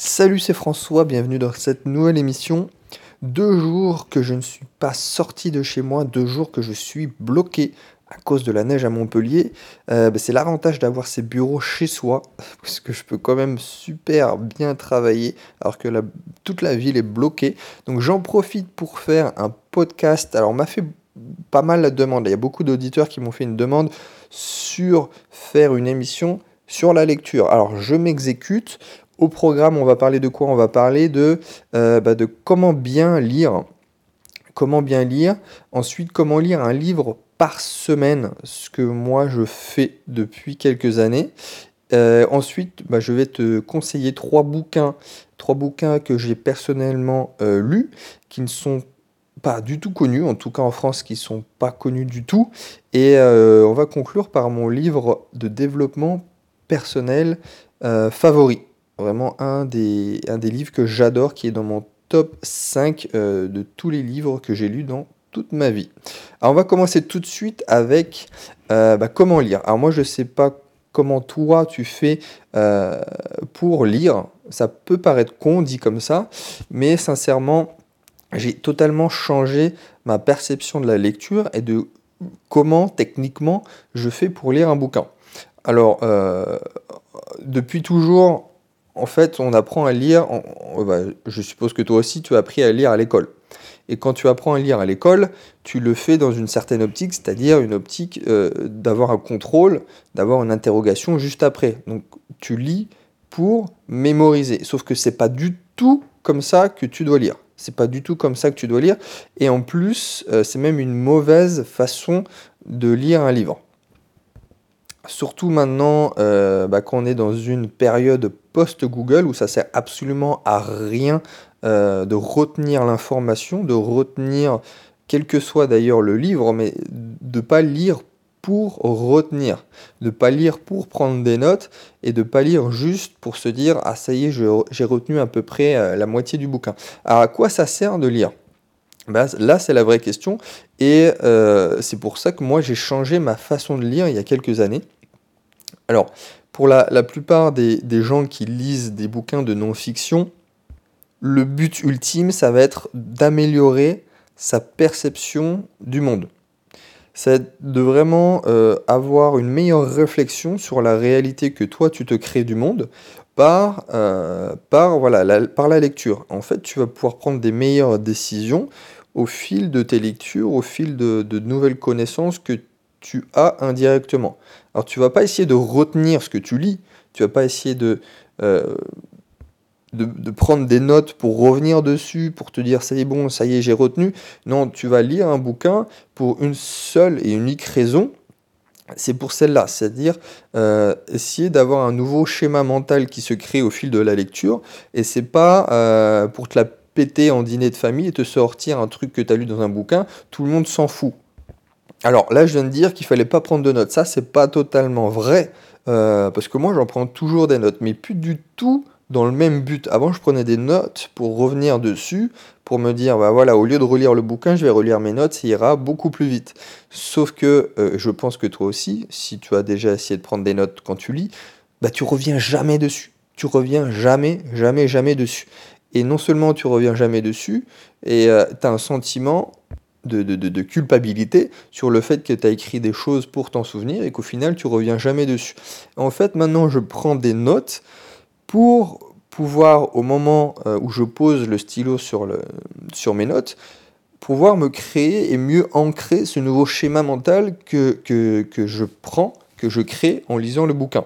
Salut, c'est François, bienvenue dans cette nouvelle émission. Deux jours que je ne suis pas sorti de chez moi, deux jours que je suis bloqué à cause de la neige à Montpellier. Euh, bah, c'est l'avantage d'avoir ces bureaux chez soi, parce que je peux quand même super bien travailler, alors que toute la ville est bloquée. Donc j'en profite pour faire un podcast. Alors on m'a fait pas mal la demande, il y a beaucoup d'auditeurs qui m'ont fait une demande sur faire une émission sur la lecture. Alors je m'exécute. Au programme, on va parler de quoi? On va parler de, euh, bah, de comment bien lire. Comment bien lire. Ensuite, comment lire un livre par semaine, ce que moi je fais depuis quelques années. Euh, ensuite, bah, je vais te conseiller trois bouquins, trois bouquins que j'ai personnellement euh, lus, qui ne sont pas du tout connus, en tout cas en France, qui ne sont pas connus du tout. Et on va conclure par mon livre de développement personnel favori vraiment un des, un des livres que j'adore, qui est dans mon top 5 euh, de tous les livres que j'ai lus dans toute ma vie. Alors on va commencer tout de suite avec euh, bah, comment lire. Alors moi je ne sais pas comment toi tu fais euh, pour lire. Ça peut paraître con dit comme ça, mais sincèrement j'ai totalement changé ma perception de la lecture et de comment techniquement je fais pour lire un bouquin. Alors, depuis toujours, en fait, on apprend à lire, bah, je suppose que toi aussi, tu as appris à lire à l'école. Et quand tu apprends à lire à l'école, tu le fais dans une certaine optique, c'est-à-dire une optique euh, d'avoir un contrôle, d'avoir une interrogation juste après. Donc tu lis pour mémoriser. Sauf que c'est pas du tout comme ça que tu dois lire. C'est pas du tout comme ça que tu dois lire. Et en plus, euh, c'est même une mauvaise façon de lire un livre. Surtout maintenant euh, bah, qu'on est dans une période post-Google où ça sert absolument à rien euh, de retenir l'information, de retenir quel que soit d'ailleurs le livre, mais de pas lire pour retenir, de pas lire pour prendre des notes et de pas lire juste pour se dire ah ça y est j'ai retenu à peu près euh, la moitié du bouquin. Alors à quoi ça sert de lire? Bah, là, c'est la vraie question. Et c'est pour ça que moi, j'ai changé ma façon de lire il y a quelques années. Alors, pour la, plupart des, gens qui lisent des bouquins de non-fiction, le but ultime, ça va être d'améliorer sa perception du monde. C'est de vraiment euh, avoir une meilleure réflexion sur la réalité que toi tu te crées du monde par, euh, par la lecture. En fait, tu vas pouvoir prendre des meilleures décisions au fil de tes lectures, au fil de, de nouvelles connaissances que tu as indirectement. Alors tu vas pas essayer de retenir ce que tu lis, tu vas pas essayer de, euh, de, prendre des notes pour revenir dessus, pour te dire ça y est bon, ça y est, j'ai retenu. Non, tu vas lire un bouquin pour une seule et unique raison. C'est pour celle-là, c'est-à-dire euh, essayer d'avoir un nouveau schéma mental qui se crée au fil de la lecture, et c'est pas euh, pour te la péter en dîner de famille et te sortir un truc que tu as lu dans un bouquin, tout le monde s'en fout. Alors là, je viens de dire qu'il fallait pas prendre de notes. Ça, c'est pas totalement vrai, euh, parce que moi, j'en prends toujours des notes, mais plus du tout dans le même but. Avant, je prenais des notes pour revenir dessus, pour me dire, bah voilà, au lieu de relire le bouquin, je vais relire mes notes, ça ira beaucoup plus vite. Sauf que euh, je pense que toi aussi, si tu as déjà essayé de prendre des notes quand tu lis, bah tu reviens jamais dessus. Tu reviens jamais, jamais, jamais dessus. Et non seulement tu reviens jamais dessus, et euh, tu as un sentiment de, culpabilité sur le fait que tu as écrit des choses pour t'en souvenir et qu'au final tu reviens jamais dessus. En fait, maintenant je prends des notes pour pouvoir, au moment euh, où je pose le stylo sur, sur mes notes, pouvoir me créer et mieux ancrer ce nouveau schéma mental que, que, que je prends, que je crée en lisant le bouquin.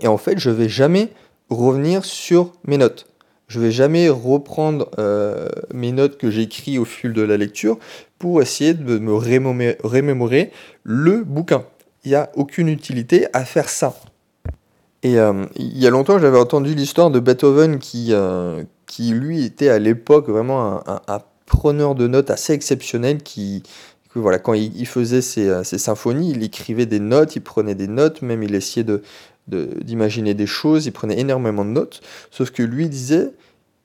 Et en fait, je vais jamais revenir sur mes notes. Je vais jamais reprendre euh, mes notes que j'écris au fil de la lecture pour essayer de me remémorer, le bouquin. Il n'y a aucune utilité à faire ça. Et euh, il y a longtemps, j'avais entendu l'histoire de Beethoven qui, euh, qui lui, était à l'époque vraiment un, preneur de notes assez exceptionnel qui, voilà, quand il, faisait ses, symphonies, il écrivait des notes, il prenait des notes, même il essayait d'imaginer des choses, il prenait énormément de notes, sauf que lui disait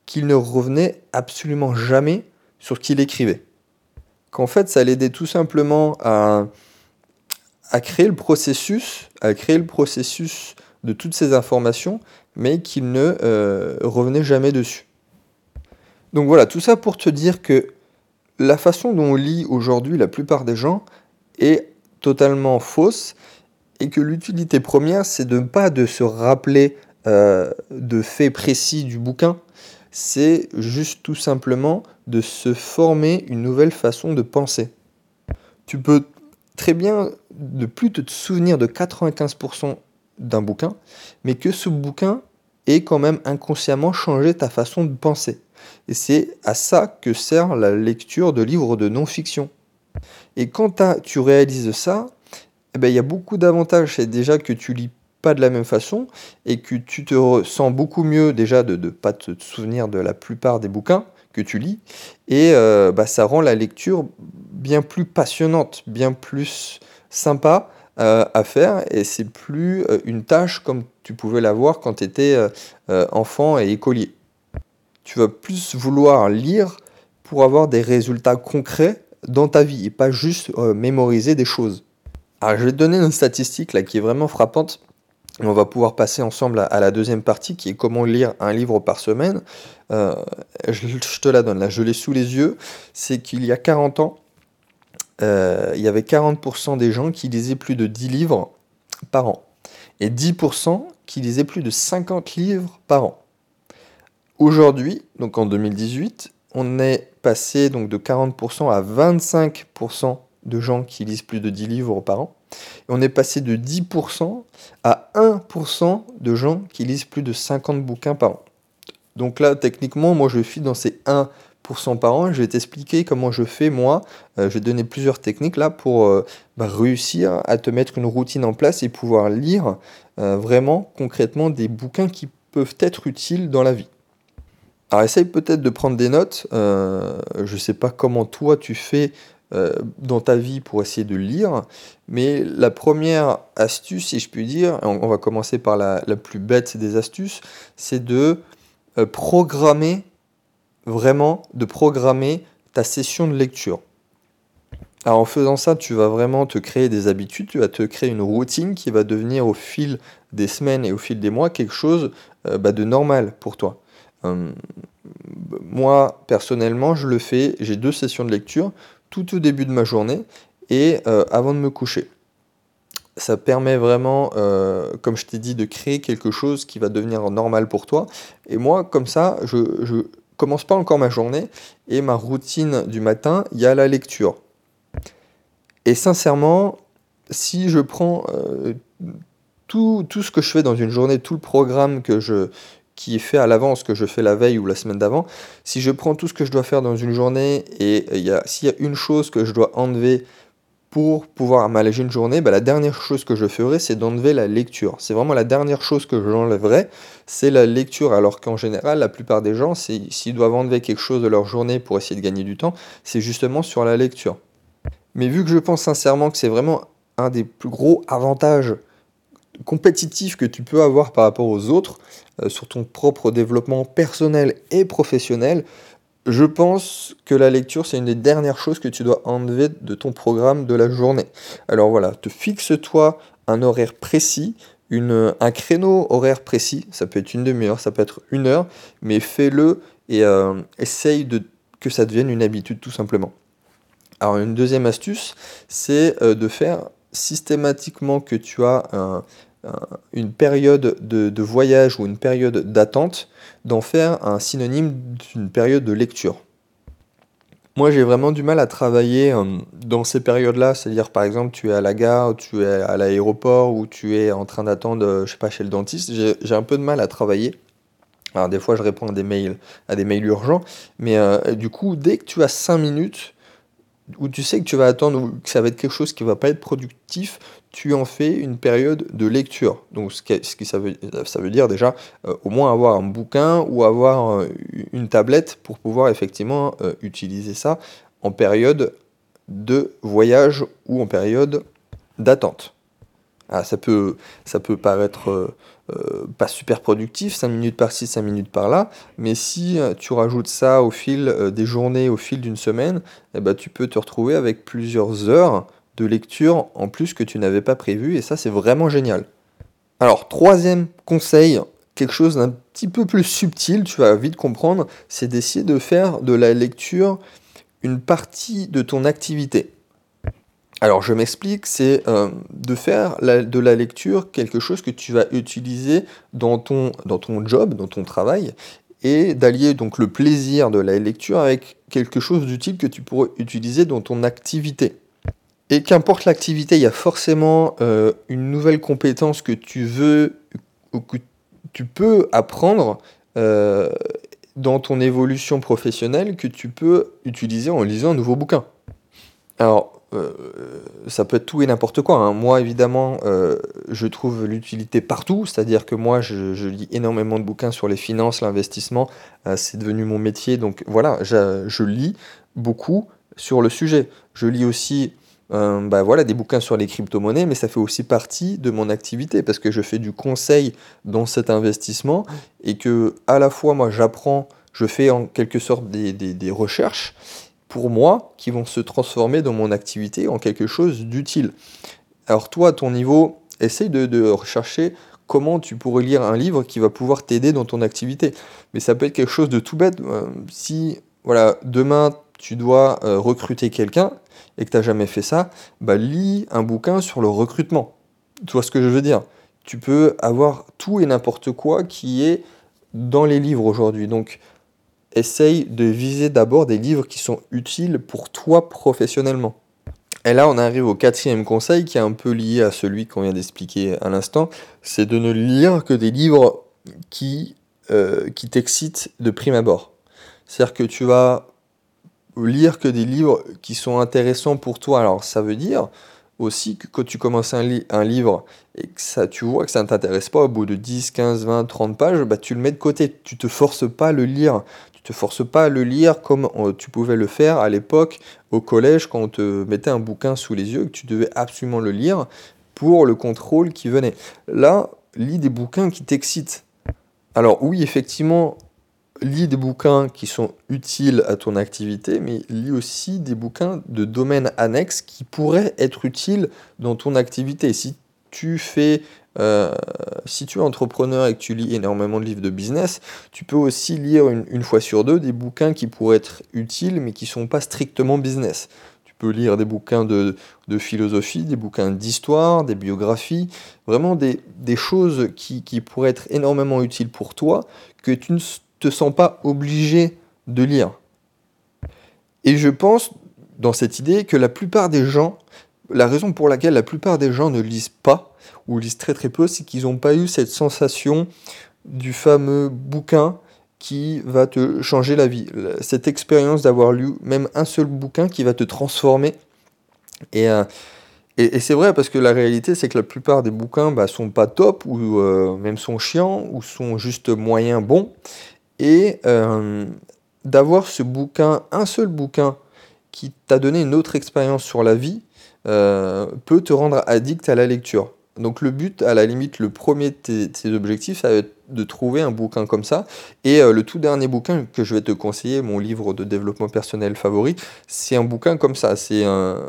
qu'il ne revenait absolument jamais sur ce qu'il écrivait. Qu'en fait, ça l'aidait tout simplement à, créer le processus, à créer le processus de toutes ces informations, mais qu'il ne euh, revenait jamais dessus. Donc voilà, tout ça pour te dire que la façon dont on lit aujourd'hui la plupart des gens est totalement fausse et que l'utilité première, c'est de ne pas de se rappeler euh, de faits précis du bouquin, c'est juste tout simplement de se former une nouvelle façon de penser. Tu peux très bien ne plus te souvenir de 95% d'un bouquin, mais que ce bouquin ait quand même inconsciemment changé ta façon de penser. Et c'est à ça que sert la lecture de livres de non-fiction. Et quand tu réalises ça, eh ben, il y a beaucoup d'avantages. C'est déjà que tu lis pas de la même façon et que tu te sens beaucoup mieux déjà de ne pas te souvenir de la plupart des bouquins que tu lis. Et euh, bah, ça rend la lecture bien plus passionnante, bien plus sympa euh, à faire et c'est plus euh, une tâche comme tu pouvais l'avoir quand tu étais enfant et écolier. Tu vas plus vouloir lire pour avoir des résultats concrets dans ta vie et pas juste mémoriser des choses. Alors je vais te donner une statistique là qui est vraiment frappante. On va pouvoir passer ensemble à, la deuxième partie qui est comment lire un livre par semaine. Euh, je, te la donne là, je l'ai sous les yeux. C'est qu'il y a 40 ans, euh, il y avait 40% des gens qui lisaient plus de 10 livres par an et 10% qui lisaient plus de 50 livres par an. Aujourd'hui, donc en 2018, on est passé donc de 40% à 25% de gens qui lisent plus de 10 livres par an. On est passé de 10% à 1% de gens qui lisent plus de 50 bouquins par an. Donc là, techniquement, moi je suis dans ces 1% par an. Je vais t'expliquer comment je fais moi. Euh, je vais donner plusieurs techniques là pour euh, bah, réussir à te mettre une routine en place et pouvoir lire euh, vraiment concrètement des bouquins qui peuvent être utiles dans la vie. Alors essaye peut-être de prendre des notes. je ne sais pas comment toi tu fais euh, dans ta vie pour essayer de lire. Mais la première astuce, si je puis dire, on, va commencer par la, plus bête des astuces, c'est de euh, programmer, vraiment, de programmer ta session de lecture. Alors en faisant ça, tu vas vraiment te créer des habitudes, tu vas te créer une routine qui va devenir au fil des semaines et au fil des mois quelque chose euh, bah, de normal pour toi. moi, personnellement, je le fais, j'ai deux sessions de lecture tout au début de ma journée et euh, avant de me coucher. Ça permet vraiment, euh, comme je t'ai dit, de créer quelque chose qui va devenir normal pour toi. Et moi, comme ça, je, je commence pas encore ma journée et ma routine du matin, il y a la lecture. Et sincèrement, si je prends euh, tout, tout, ce que je fais dans une journée, tout le programme que je, qui est fait à l'avance, que je fais la veille ou la semaine d'avant, si je prends tout ce que je dois faire dans une journée et s'il y a une chose que je dois enlever pour pouvoir m'alléger une journée, bah, la dernière chose que je ferai, c'est d'enlever la lecture. C'est vraiment la dernière chose que j'enlèverai, c'est la lecture. Alors qu'en général, la plupart des gens, s'ils doivent enlever quelque chose de leur journée pour essayer de gagner du temps, c'est justement sur la lecture. Mais vu que je pense sincèrement que c'est vraiment un des plus gros avantages compétitif que tu peux avoir par rapport aux autres, euh, sur ton propre développement personnel et professionnel, je pense que la lecture, c'est une des dernières choses que tu dois enlever de ton programme de la journée. Alors voilà, te fixe-toi un horaire précis, une, un créneau horaire précis, ça peut être une demi-heure, ça peut être une heure, mais fais-le et euh, essaye de, que ça devienne une habitude tout simplement. Alors une deuxième astuce, c'est euh, de faire systématiquement que tu as un, une période de, voyage ou une période d'attente, d'en faire un synonyme d'une période de lecture. Moi, j'ai vraiment du mal à travailler euh, dans ces périodes-là, c'est-à-dire par exemple, tu es à la gare, tu es à l'aéroport ou tu es en train d'attendre, euh, je sais pas, chez le dentiste. J'ai un peu de mal à travailler. Alors des fois, je réponds à des mails, à des mails urgents, mais euh, du coup, dès que tu as 5 minutes, où tu sais que tu vas attendre ou que ça va être quelque chose qui va pas être productif, tu en fais une période de lecture. Donc ce veut, ça veut dire déjà euh, au moins avoir un bouquin ou avoir euh, une tablette pour pouvoir effectivement euh, utiliser ça en période de voyage ou en période d'attente. Ah, ça, peut, ça peut paraître pas super productif, 5 minutes par-ci, 5 minutes par-là, mais si tu rajoutes ça au fil des journées, au fil d'une semaine, eh ben, tu peux te retrouver avec plusieurs heures de lecture en plus que tu n'avais pas prévu, et ça c'est vraiment génial. Alors, troisième conseil, quelque chose d'un petit peu plus subtil, tu vas vite comprendre, c'est d'essayer de faire de la lecture une partie de ton activité. Alors je m'explique, c'est euh, de faire de la lecture quelque chose que tu vas utiliser dans ton, job, dans ton travail, et d'allier donc le plaisir de la lecture avec quelque chose d'utile que tu pourrais utiliser dans ton activité. Et qu'importe l'activité, il y a forcément euh, une nouvelle compétence que tu veux ou que tu peux apprendre euh, dans ton évolution professionnelle que tu peux utiliser en lisant un nouveau bouquin. Alors, euh, ça peut être tout et n'importe quoi. Hein. Moi, évidemment, euh, je trouve l'utilité partout, c'est-à-dire que moi, je, lis énormément de bouquins sur les finances, l'investissement, euh, c'est devenu mon métier, donc voilà, je, lis beaucoup sur le sujet. Je lis aussi bah, voilà, des bouquins sur les crypto-monnaies, mais ça fait aussi partie de mon activité, parce que je fais du conseil dans cet investissement, et que à la fois, moi, j'apprends, je fais en quelque sorte des, des recherches, pour moi qui vont se transformer dans mon activité en quelque chose d'utile. Alors toi, à ton niveau, essaye de, rechercher comment tu pourrais lire un livre qui va pouvoir t'aider dans ton activité. Mais ça peut être quelque chose de tout bête. Euh, si voilà, demain tu dois euh, recruter quelqu'un et que tu n'as jamais fait ça, bah, lis un bouquin sur le recrutement. Tu vois ce que je veux dire? Tu peux avoir tout et n'importe quoi qui est dans les livres aujourd'hui. Donc essaye de viser d'abord des livres qui sont utiles pour toi professionnellement. Et là, on arrive au quatrième conseil qui est un peu lié à celui qu'on vient d'expliquer à l'instant, c'est de ne lire que des livres qui, euh, qui t'excitent de prime abord. C'est-à-dire que tu vas lire que des livres qui sont intéressants pour toi. Alors ça veut dire aussi que quand tu commences un, livre et que ça, tu vois que ça ne t'intéresse pas au bout de 10, 15, 20, 30 pages, bah, tu le mets de côté. Tu te forces pas à le lire te force pas à le lire comme euh, tu pouvais le faire à l'époque au collège quand on te mettait un bouquin sous les yeux que tu devais absolument le lire pour le contrôle qui venait. Là, lis des bouquins qui t'excitent. Alors oui, effectivement, lis des bouquins qui sont utiles à ton activité, mais lis aussi des bouquins de domaines annexes qui pourraient être utiles dans ton activité. Si tu fais euh, si tu es entrepreneur et que tu lis énormément de livres de business, tu peux aussi lire une, fois sur deux des bouquins qui pourraient être utiles mais qui ne sont pas strictement business. Tu peux lire des bouquins de, philosophie, des bouquins d'histoire, des biographies, vraiment des, choses qui, qui, pourraient être énormément utiles pour toi que tu ne te sens pas obligé de lire. Et je pense dans cette idée que la plupart des gens, la raison pour laquelle la plupart des gens ne lisent pas, ou lisent très très peu, c'est qu'ils n'ont pas eu cette sensation du fameux bouquin qui va te changer la vie. Cette expérience d'avoir lu même un seul bouquin qui va te transformer. Et, euh, et, c'est vrai parce que la réalité, c'est que la plupart des bouquins bah, sont pas top, ou euh, même sont chiants, ou sont juste moyens bons. Et euh, d'avoir ce bouquin, un seul bouquin, qui t'a donné une autre expérience sur la vie, peut te rendre addict à la lecture. Donc le but, à la limite, le premier de tes, objectifs, ça va être de trouver un bouquin comme ça. Et euh, le tout dernier bouquin que je vais te conseiller, mon livre de développement personnel favori, c'est un bouquin comme ça. C'est un,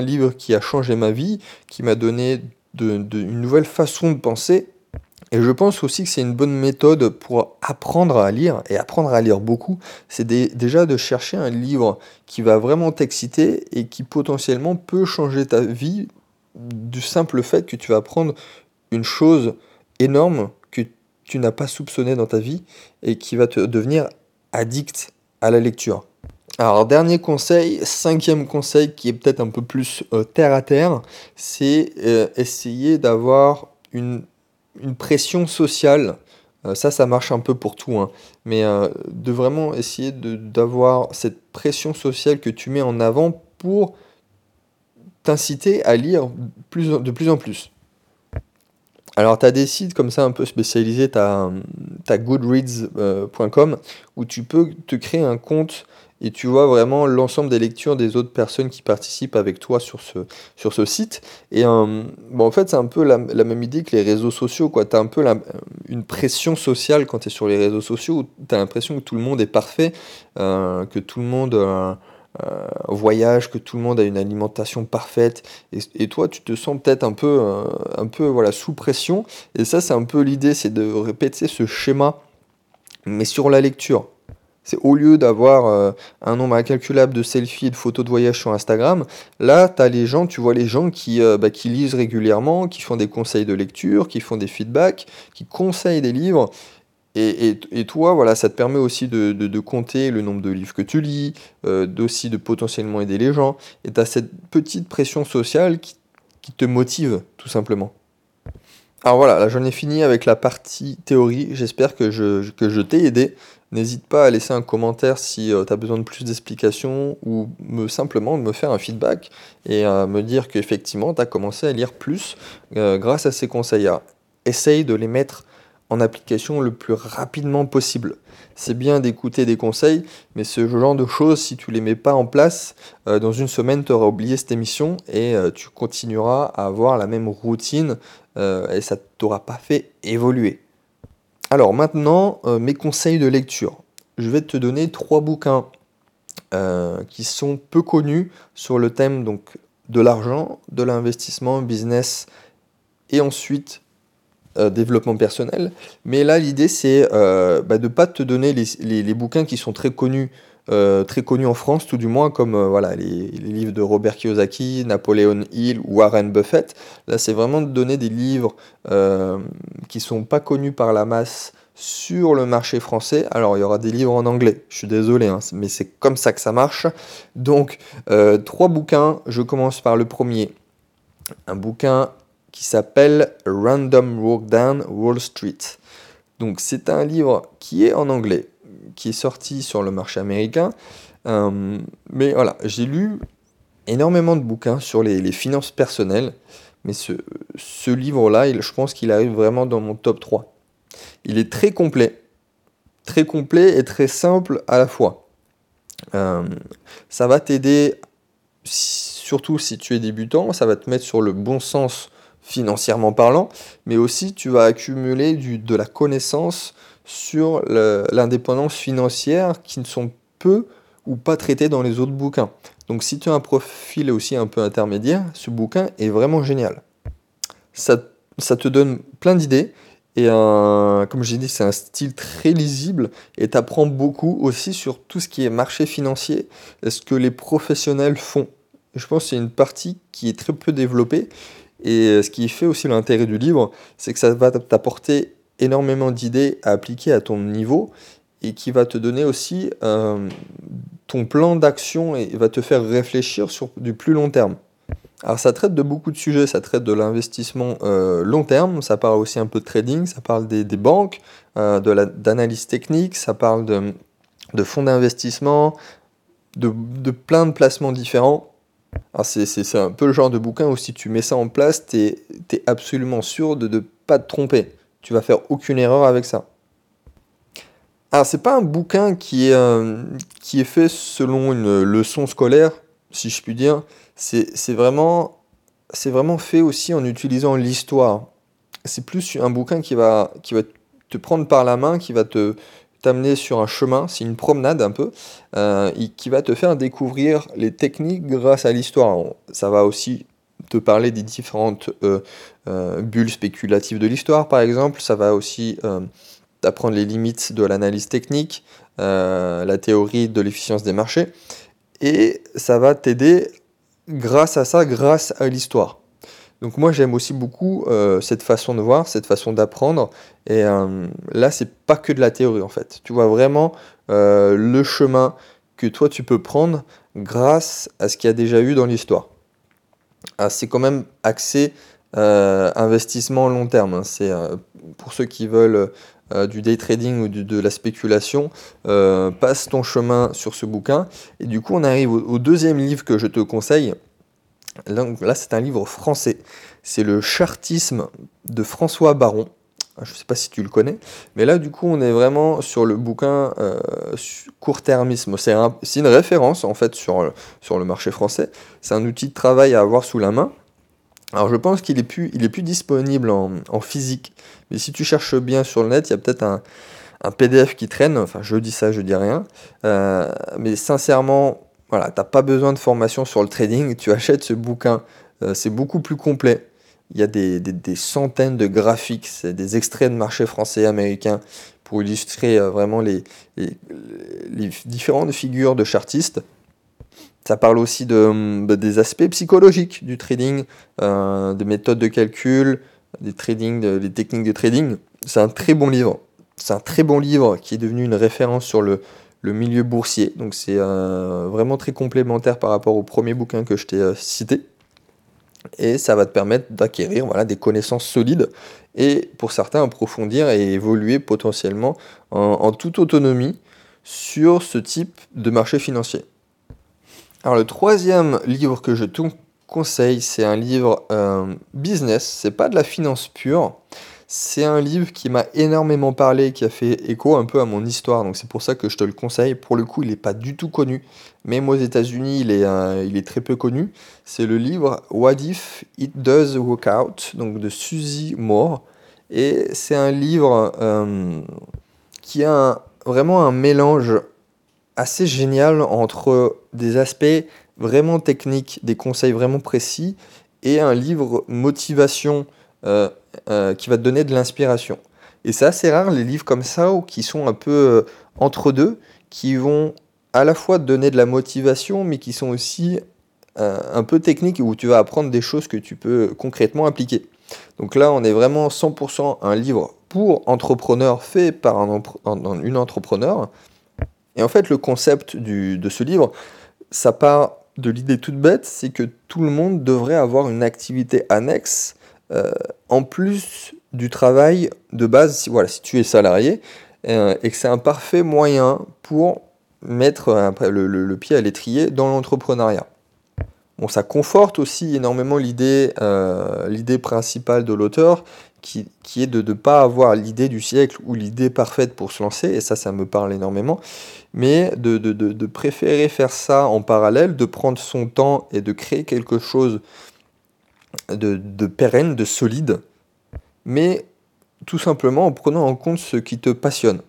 livre qui a changé ma vie, qui m'a donné une nouvelle façon de penser. Et je pense aussi que c'est une bonne méthode pour apprendre à lire, et apprendre à lire beaucoup, c'est déjà de chercher un livre qui va vraiment t'exciter et qui potentiellement peut changer ta vie du simple fait que tu vas apprendre une chose énorme que tu n'as pas soupçonné dans ta vie et qui va te devenir addict à la lecture. Alors dernier conseil, cinquième conseil qui est peut-être un peu plus euh, terre à terre, c'est euh, essayer d'avoir une, pression sociale. Euh, ça, ça marche un peu pour tout, hein. mais de vraiment essayer d'avoir cette pression sociale que tu mets en avant pour t'inciter à lire plus, de plus en plus. Alors, tu as des sites comme ça un peu spécialisés, tu as, goodreads.com où tu peux te créer un compte et tu vois vraiment l'ensemble des lectures des autres personnes qui participent avec toi sur ce, sur ce site. Et euh, en fait, c'est un peu la, même idée que les réseaux sociaux. Tu as un peu une pression sociale quand tu es sur les réseaux sociaux tu as l'impression que tout le monde est parfait, euh, que tout le monde. Euh, voyage, que tout le monde a une alimentation parfaite, et, toi tu te sens peut-être un peu, un peu voilà, sous pression, et ça c'est un peu l'idée, c'est de répéter ce schéma, mais sur la lecture. C'est au lieu d'avoir euh, un nombre incalculable de selfies et de photos de voyage sur Instagram, là, as les gens, tu vois les gens qui, euh, bah, qui lisent régulièrement, qui font des conseils de lecture, qui font des feedbacks, qui conseillent des livres. Et, et, toi, voilà, ça te permet aussi de, de, compter le nombre de livres que tu lis, euh, de potentiellement aider les gens. Et tu as cette petite pression sociale qui, qui te motive, tout simplement. Alors voilà, là j'en ai fini avec la partie théorie. J'espère que je, t'ai aidé. N'hésite pas à laisser un commentaire si euh, tu as besoin de plus d'explications ou me, simplement me faire un feedback et me dire qu'effectivement tu as commencé à lire plus euh, grâce à ces conseils-là. Essaye de les mettre en application le plus rapidement possible. C'est bien d'écouter des conseils, mais ce genre de choses, si tu les mets pas en place, dans une semaine, tu auras oublié cette émission et tu continueras à avoir la même routine et ça t'aura pas fait évoluer. Alors maintenant, euh, mes conseils de lecture. Je vais te donner trois bouquins euh, qui sont peu connus sur le thème donc, de l'argent, de l'investissement, business et ensuite euh, développement personnel. Mais là, l'idée, c'est bah, de ne pas te donner les, bouquins qui sont très connus. très connus en France, tout du moins, comme voilà, les, les, livres de Robert Kiyosaki, Napoléon Hill ou Warren Buffett. Là, c'est vraiment de donner des livres qui sont pas connus par la masse sur le marché français. Alors, il y aura des livres en anglais, je suis désolé, hein, mais c'est comme ça que ça marche. Donc, euh, trois bouquins. Je commence par le premier. Un bouquin qui s'appelle Random Walk Down Wall Street. Donc, c'est un livre qui est en anglais, qui est sorti sur le marché américain. Euh, mais voilà, j'ai lu énormément de bouquins sur les finances personnelles. Mais ce, livre-là, je pense qu'il arrive vraiment dans mon top 3. Il est très complet. Très complet et très simple à la fois. Euh, ça va t'aider, surtout si tu es débutant, ça va te mettre sur le bon sens financièrement parlant, mais aussi tu vas accumuler du, de la connaissance sur l'indépendance financière qui ne sont peu ou pas traitées dans les autres bouquins. Donc si tu as un profil aussi un peu intermédiaire, ce bouquin est vraiment génial. Ça, ça te donne plein d'idées et comme j'ai dit, c'est un style très lisible et tu apprends beaucoup aussi sur tout ce qui est marché financier, ce que les professionnels font. Je pense que c'est une partie qui est très peu développée et ce qui fait aussi l'intérêt du livre, c'est que ça va t'apporter énormément d'idées à appliquer à ton niveau et qui va te donner aussi euh, ton plan d'action et va te faire réfléchir sur du plus long terme. Alors ça traite de beaucoup de sujets, ça traite de l'investissement euh, long terme, ça parle aussi un peu de trading, ça parle des, banques, euh, d'analyse technique, ça parle de, fonds d'investissement, de, plein de placements différents. Alors c'est un peu le genre de bouquin où si tu mets ça en place, tu es, absolument sûr de ne pas te tromper. Tu vas faire aucune erreur avec ça. Alors c'est pas un bouquin qui est, euh, qui est fait selon une leçon scolaire, si je puis dire c'est vraiment, vraiment fait aussi en utilisant l'histoire. C'est plus un bouquin qui va, qui va te prendre par la main, qui va te t'amener sur un chemin, c'est une promenade un peu, euh, qui va te faire découvrir les techniques grâce à l'histoire. Ça va aussi te parler des différentes euh, euh, bulles spéculatives de l'histoire, par exemple. Ça va aussi t'apprendre les limites de l'analyse technique, la théorie de l'efficience des marchés. Et ça va t'aider grâce à ça, grâce à l'histoire. Donc moi j'aime aussi beaucoup euh, cette façon de voir, cette façon d'apprendre. Et euh, là c'est pas que de la théorie en fait. Tu vois vraiment euh, le chemin que toi tu peux prendre grâce à ce qu'il y a déjà eu dans l'histoire. Ah, c'est quand même axé investissement long terme. Hein. C'est pour ceux qui veulent du day trading ou de la spéculation, passe ton chemin sur ce bouquin. Et du coup, on arrive au, deuxième livre que je te conseille. Là, c'est un livre français. C'est le chartisme de François Baron. Ah, je ne sais pas si tu le connais, mais là, du coup, on est vraiment sur le bouquin euh, court-termisme. C'est une référence, en fait, sur, sur le marché français. C'est un outil de travail à avoir sous la main. Alors je pense qu'il est plus, est plus disponible en, physique. Mais si tu cherches bien sur le net, il y a peut-être un, PDF qui traîne. Enfin, je dis ça, je dis rien. Euh, mais sincèrement, voilà, t'as pas besoin de formation sur le trading, tu achètes ce bouquin, euh, c'est beaucoup plus complet. Il y a des, centaines de graphiques, des extraits de marché français américain pour illustrer euh, vraiment les, différentes figures de chartistes. Ça parle aussi de, des aspects psychologiques du trading, euh, des méthodes de calcul, des, trading, des techniques de trading. C'est un très bon livre. C'est un très bon livre qui est devenu une référence sur le, milieu boursier. Donc c'est euh, vraiment très complémentaire par rapport au premier bouquin que je t'ai euh, cité. Et ça va te permettre d'acquérir voilà, des connaissances solides et pour certains approfondir et évoluer potentiellement en toute autonomie sur ce type de marché financier. Alors le troisième livre que je te conseille, c'est un livre euh, business, c'est pas de la finance pure. C'est un livre qui m'a énormément parlé, qui a fait écho un peu à mon histoire, donc c'est pour ça que je te le conseille. Pour le coup, il n'est pas du tout connu, même aux États-Unis, il, est, euh, il est très peu connu. C'est le livre What If It Does Work Out, de Suzy Moore. Et c'est un livre euh, qui a vraiment un mélange assez génial entre des aspects vraiment techniques, des conseils vraiment précis, et un livre motivation euh, euh, qui va te donner de l'inspiration. Et c'est assez rare les livres comme ça, ou qui sont un peu euh, entre deux, qui vont à la fois te donner de la motivation, mais qui sont aussi un peu techniques, où tu vas apprendre des choses que tu peux concrètement appliquer. Donc là, on est vraiment 100% un livre pour entrepreneurs fait par un, une entrepreneur et en fait, le concept de ce livre, ça part de l'idée toute bête, c'est que tout le monde devrait avoir une activité annexe euh, en plus du travail de base, si, voilà, si tu es salarié, euh, et que c'est un parfait moyen pour mettre le, pied à l'étrier dans l'entrepreneuriat. Bon, ça conforte aussi énormément l'idée euh, l'idée principale de l'auteur, qui, est de ne pas avoir l'idée du siècle ou l'idée parfaite pour se lancer, et ça, ça me parle énormément, mais de, préférer faire ça en parallèle, de prendre son temps et de créer quelque chose de, pérenne, de solide, mais tout simplement en prenant en compte ce qui te passionne.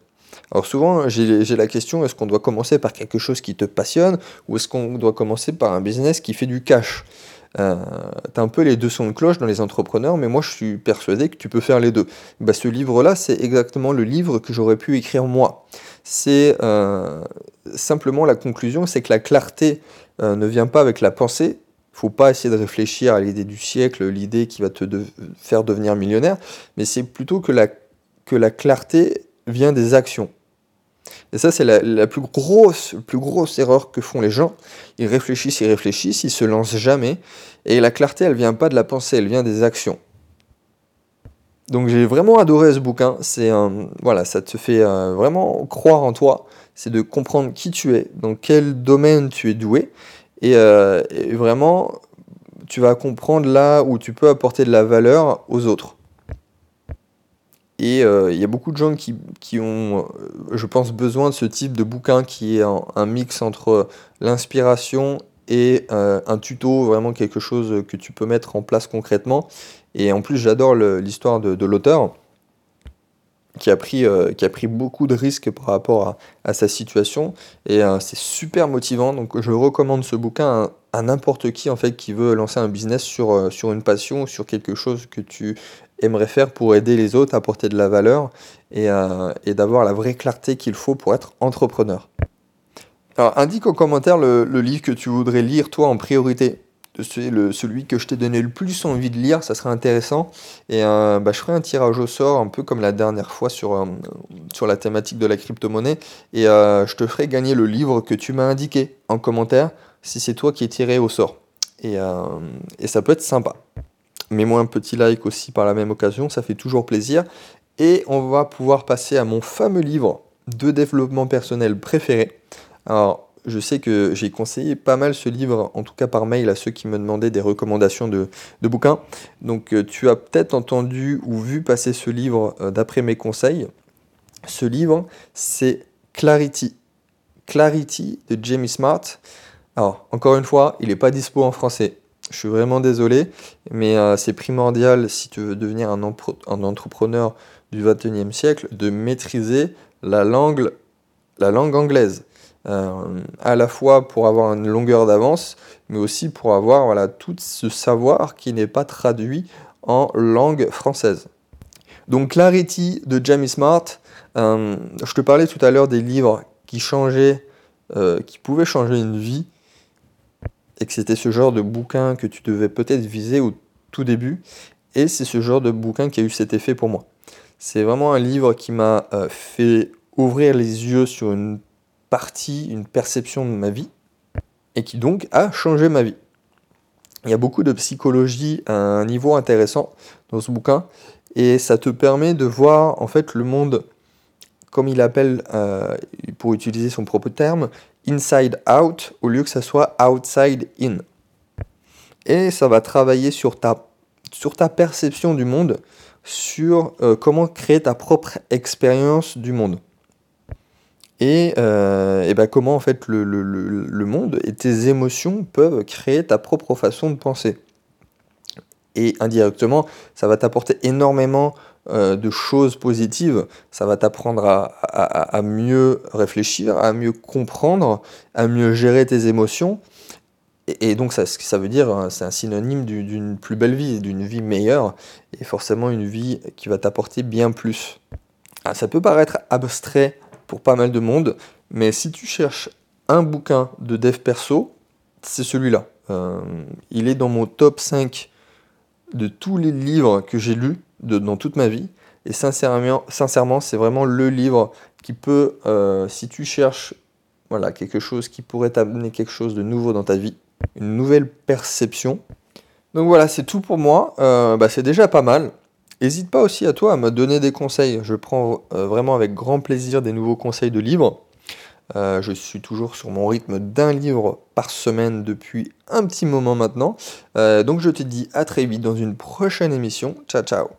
Alors souvent, j'ai la question, est-ce qu'on doit commencer par quelque chose qui te passionne ou est-ce qu'on doit commencer par un business qui fait du cash? Euh, tu as un peu les deux sons de cloche dans les entrepreneurs, mais moi je suis persuadé que tu peux faire les deux. Bah, ce livre-là, c'est exactement le livre que j'aurais pu écrire moi. C'est euh, simplement la conclusion, c'est que la clarté euh, ne vient pas avec la pensée. Faut pas essayer de réfléchir à l'idée du siècle, l'idée qui va te faire devenir millionnaire, mais c'est plutôt que la, que la clarté vient des actions. Et ça, c'est la, plus, grosse, plus grosse erreur que font les gens. Ils réfléchissent, ils réfléchissent, ils se lancent jamais. Et la clarté, elle vient pas de la pensée, elle vient des actions. Donc j'ai vraiment adoré ce bouquin. C'est voilà, ça te fait euh, vraiment croire en toi. C'est de comprendre qui tu es, dans quel domaine tu es doué, et, euh, et vraiment, tu vas comprendre là où tu peux apporter de la valeur aux autres. Et euh, il y a beaucoup de gens qui, ont, euh, je pense, besoin de ce type de bouquin qui est un, mix entre l'inspiration et un tuto, vraiment quelque chose que tu peux mettre en place concrètement. Et en plus, j'adore l'histoire de, l'auteur qui, a pris, qui a pris beaucoup de risques par rapport à, sa situation. Et c'est super motivant. Donc, je recommande ce bouquin à, n'importe qui en fait qui veut lancer un business sur, sur une passion, sur quelque chose que tu aimerait faire pour aider les autres, apporter de la valeur et, euh, et d'avoir la vraie clarté qu'il faut pour être entrepreneur. Alors indique en commentaire le, livre que tu voudrais lire toi en priorité. C'est celui que je t'ai donné le plus envie de lire, ça serait intéressant. Et euh, bah, je ferai un tirage au sort, un peu comme la dernière fois sur, euh, la thématique de la crypto-monnaie. Et je te ferai gagner le livre que tu m'as indiqué en commentaire, si c'est toi qui es tiré au sort. Et, et ça peut être sympa. Mets-moi un petit like aussi par la même occasion, ça fait toujours plaisir. Et on va pouvoir passer à mon fameux livre de développement personnel préféré. Alors, je sais que j'ai conseillé pas mal ce livre, en tout cas par mail, à ceux qui me demandaient des recommandations de, bouquins. Donc, euh, tu as peut-être entendu ou vu passer ce livre euh, d'après mes conseils. Ce livre, c'est Clarity. Clarity de Jamie Smart. Alors, encore une fois, il n'est pas dispo en français. Je suis vraiment désolé, mais euh, c'est primordial si tu veux devenir un, entrepreneur du 21e siècle de maîtriser la langue, la langue anglaise. À la fois pour avoir une longueur d'avance, mais aussi pour avoir voilà, tout ce savoir qui n'est pas traduit en langue française. Donc Clarity de Jamie Smart, je te parlais tout à l'heure des livres qui changeaient, qui pouvaient changer une vie, et que c'était ce genre de bouquin que tu devais peut-être viser au tout début, et c'est ce genre de bouquin qui a eu cet effet pour moi. C'est vraiment un livre qui m'a euh, fait ouvrir les yeux sur une partie, une perception de ma vie, et qui donc a changé ma vie. Il y a beaucoup de psychologie à un niveau intéressant dans ce bouquin, et ça te permet de voir en fait le monde, comme il appelle, euh, pour utiliser son propre terme, inside out, au lieu que ça soit outside in. Et ça va travailler sur ta, sur ta perception du monde, sur euh, comment créer ta propre expérience du monde. Et, euh, ben comment en fait le, monde et tes émotions peuvent créer ta propre façon de penser. Et indirectement, ça va t'apporter énormément euh, de choses positives. Ça va t'apprendre à, mieux réfléchir, à mieux comprendre, à mieux gérer tes émotions et, donc, ça, ça veut dire, hein, c'est un synonyme d'une plus belle vie, d'une vie meilleure, et forcément une vie qui va t'apporter bien plus. Ah, ça peut paraître abstrait pour pas mal de monde, mais si tu cherches un bouquin de dev perso, c'est celui-là. Euh, il est dans mon top 5 de tous les livres que j'ai lus dans toute ma vie. Et sincèrement, sincèrement c'est vraiment le livre qui peut, euh, si tu cherches voilà, quelque chose qui pourrait t'amener quelque chose de nouveau dans ta vie, une nouvelle perception. Donc voilà, c'est tout pour moi. Euh, bah, c'est déjà pas mal. N'hésite pas aussi à toi à me donner des conseils. Je prends euh, vraiment avec grand plaisir des nouveaux conseils de livres. Euh, je suis toujours sur mon rythme d'un livre par semaine depuis un petit moment maintenant. donc je te dis à très vite dans une prochaine émission. Ciao ciao